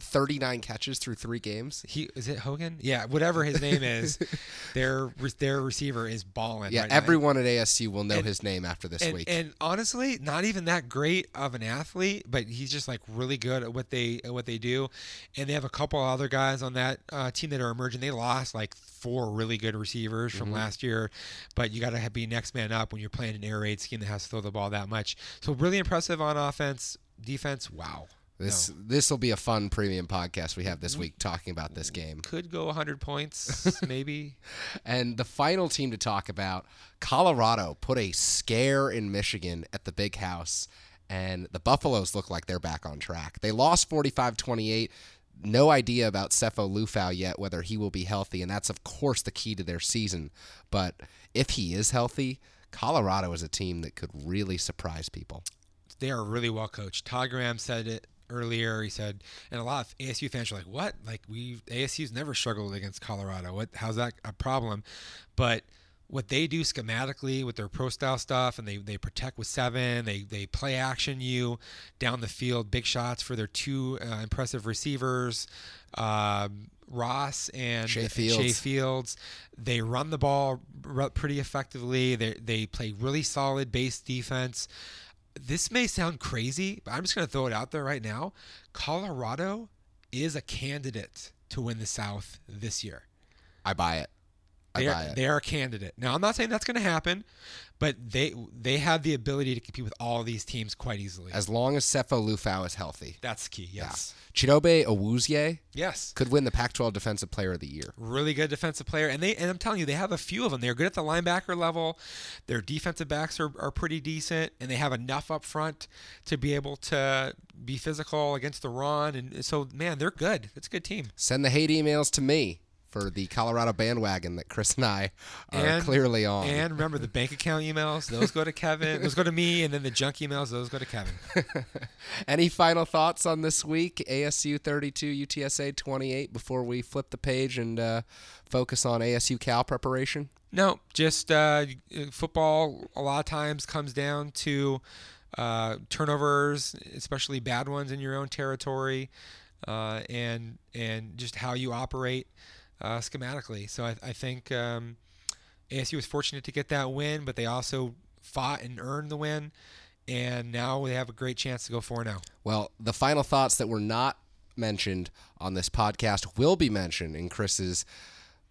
[SPEAKER 1] 39 catches through three games.
[SPEAKER 2] he is it Hogan? Yeah, whatever his name is, their their receiver is balling.
[SPEAKER 1] Yeah,
[SPEAKER 2] right now.
[SPEAKER 1] everyone at ASU will know
[SPEAKER 2] And-
[SPEAKER 1] his name after this
[SPEAKER 2] and,
[SPEAKER 1] week.
[SPEAKER 2] and honestly, not even that great of an athlete, but he's just like really good at what they at what they do. And they have a couple other guys on that uh, team that are emerging. They lost like four really good receivers from last year, but you got to be next man up when you're playing an air raid scheme that has to throw the ball that much. So really impressive on offense, defense. Wow,
[SPEAKER 1] this this will be a fun premium podcast we have this week talking about this game.
[SPEAKER 2] could go 100 points maybe.
[SPEAKER 1] And the final team to talk about, Colorado put a scare in Michigan at the big house, and the Buffaloes look like they're back on track. They lost 45 28. No idea about Sefo Liufau yet, whether he will be healthy, and that's, of course, the key to their season. But if he is healthy, Colorado is a team that could really surprise people.
[SPEAKER 2] They are really well coached. Todd Graham said it earlier. He said, and a lot of ASU fans are like, "What? Like we ASU's never struggled against Colorado. What? How's that a problem?" But what they do schematically with their pro style stuff and they, they protect with seven they, they play action you down the field big shots for their two uh, impressive receivers um, ross and Shay
[SPEAKER 1] Fields.
[SPEAKER 2] Shay Fields they run the ball pretty effectively they, they play really solid base defense this may sound crazy but i'm just going to throw it out there right now colorado is a candidate to win the south this year
[SPEAKER 1] I buy it. I
[SPEAKER 2] they
[SPEAKER 1] buy
[SPEAKER 2] are,
[SPEAKER 1] it.
[SPEAKER 2] they are a candidate. Now, I'm not saying that's going to happen, but they they have the ability to compete with all these teams quite easily.
[SPEAKER 1] As long as Sefo Liufau is healthy.
[SPEAKER 2] that's key. Yes.
[SPEAKER 1] Chidobe Awuzie
[SPEAKER 2] Yes.
[SPEAKER 1] could win the Pac-12 Defensive Player of the Year.
[SPEAKER 2] Really good defensive player, and they and I'm telling you, they have a few of them. They're good at the linebacker level. Their defensive backs are, are pretty decent, and they have enough up front to be able to be physical against the run. And so, man, they're good. It's a good team.
[SPEAKER 1] Send the hate emails to me for the Colorado bandwagon that Chris and I are
[SPEAKER 2] And-
[SPEAKER 1] clearly on.
[SPEAKER 2] And remember the bank account emails; those go to Kevin. Those go to me, and then the junk emails; those go to Kevin.
[SPEAKER 1] Any final thoughts on this week? ASU 32, UTSA 28 before we flip the page and uh, focus on ASU Cal preparation?
[SPEAKER 2] No, just uh, football. A lot of times comes down to uh, turnovers, especially bad ones in your own territory, uh, and and just how you operate uh, schematically. So I, I think um, ASU was fortunate to get that win, but they also fought and earned the win, and now they have a great chance to go four now.
[SPEAKER 1] Well, the final thoughts that were not mentioned on this podcast will be mentioned in Chris's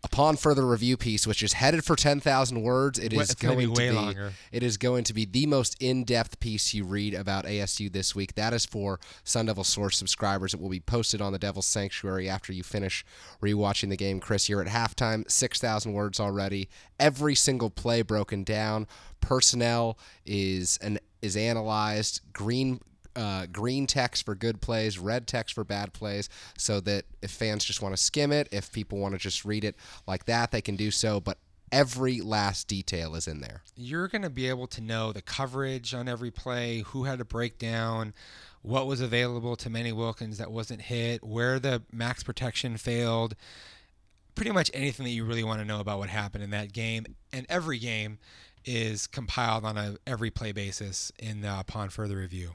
[SPEAKER 1] upon further review piece, which is headed for 10,000 words. It
[SPEAKER 2] it's gonna be way
[SPEAKER 1] be
[SPEAKER 2] longer.
[SPEAKER 1] it is going to be the most in-depth piece you read about ASU this week. That is for Sun Devil Source subscribers. It will be posted on the Devil's Sanctuary after you finish rewatching the game. Chris, you're at halftime, 6,000 words already. Every single play broken down. Personnel is an is analyzed. Green uh, green text for good plays, red text for bad plays, so that if fans just want to skim it, if people want to just read it like that, they can do so. But every last detail is in there.
[SPEAKER 2] you're going to be able to know the coverage on every play, who had a breakdown, what was available to Manny Wilkins that wasn't hit, where the max protection failed, pretty much anything that you really want to know about what happened in that game. And every game is compiled on a every play basis in upon further review.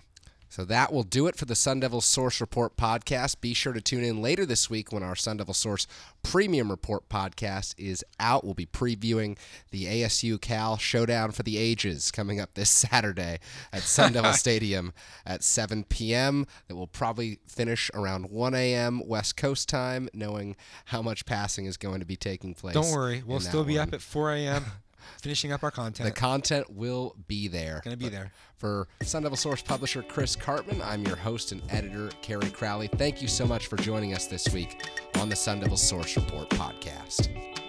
[SPEAKER 1] So that will do it for the Sun Devil Source Report podcast. Be sure to tune in later this week when our Sun Devil Source Premium Report podcast is out. We'll be previewing the ASU Cal Showdown for the Ages coming up this Saturday at Sun Devil Stadium at 7 p.m. That will probably finish around 1 a.m. West Coast time, knowing how much passing is going to be taking place.
[SPEAKER 2] Don't worry, we'll still be
[SPEAKER 1] one.
[SPEAKER 2] up at 4 a.m. finishing up our content.
[SPEAKER 1] The
[SPEAKER 2] content.
[SPEAKER 1] will be there.
[SPEAKER 2] Gonna be there.
[SPEAKER 1] For Sun Devil Source publisher Chris Karpman, I'm your host and editor, Kerry Crowley. Thank you so much for joining us this week on the Sun Devil Source Report podcast.